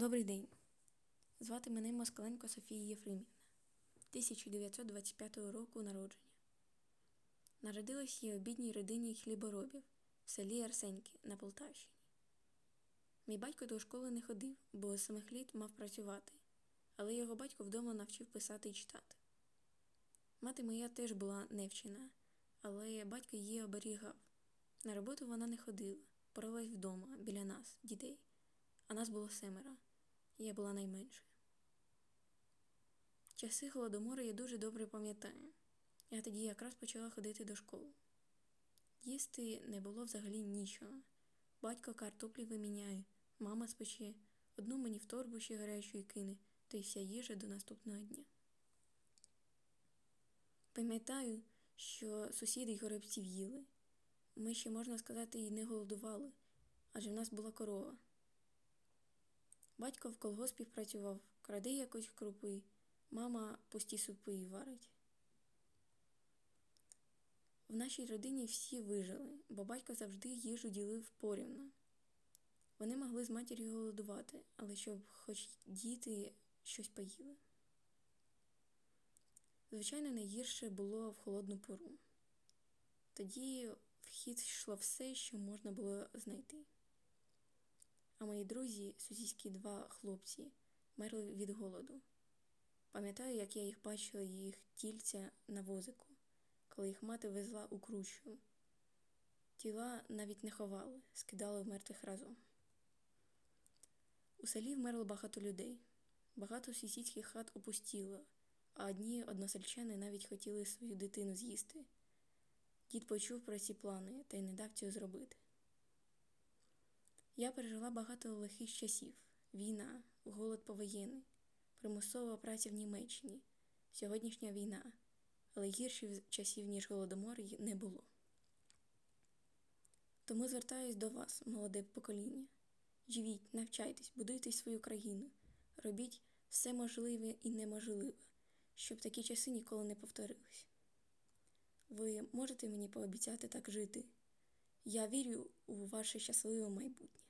Добрий день. Звати мене Москаленко Софія Єфремівна, 1925 року народження. Народилась я у бідній родині хліборобів в селі Арсеньки на Полтавщині. Мій батько до школи не ходив, бо з самих літ мав працювати, але його батько вдома навчив писати і читати. Мати моя теж була невчена, але батько її оберігав. На роботу вона не ходила, поралась вдома біля нас, дітей, а нас було семеро. Я була найменшою. Часи голодомору я дуже добре пам'ятаю. Я тоді якраз почала ходити до школи. Їсти не було взагалі нічого. Батько картоплі виміняє, мама спече, одну мені в торбу ще гарячої кине, та й вся їжа до наступного дня. Пам'ятаю, що сусіди й горобців їли. Ми ще, можна сказати, і не голодували, адже в нас була корова. Батько в колгоспі працював, краде якось крупи, мама пусті супи варить. В нашій родині всі вижили, бо батько завжди їжу ділив порівно. Вони могли з матір'ю голодувати, але щоб хоч діти щось поїли. Звичайно, найгірше було в холодну пору. Тоді в хід йшло все, що можна було знайти. А мої друзі, сусідські два хлопці, мерли від голоду. Пам'ятаю, як я їх бачила їх тільця на возику, коли їх мати везла у крущу. Тіла навіть не ховали, скидали в разом. У селі вмерло багато людей, багато сусідських хат опустіло, а одні односельчани навіть хотіли свою дитину з'їсти. Дід почув про ці плани та й не дав цього зробити. Я пережила багато лихих часів: війна, голод повоєнний, примусова праця в Німеччині, сьогоднішня війна, але гірших часів, ніж голодомор, не було. Тому звертаюсь до вас, молоде покоління. Живіть, навчайтесь, будуйте свою країну, робіть все можливе і неможливе, щоб такі часи ніколи не повторились. Ви можете мені пообіцяти так жити? Я вірю у ваше щасливе майбутнє.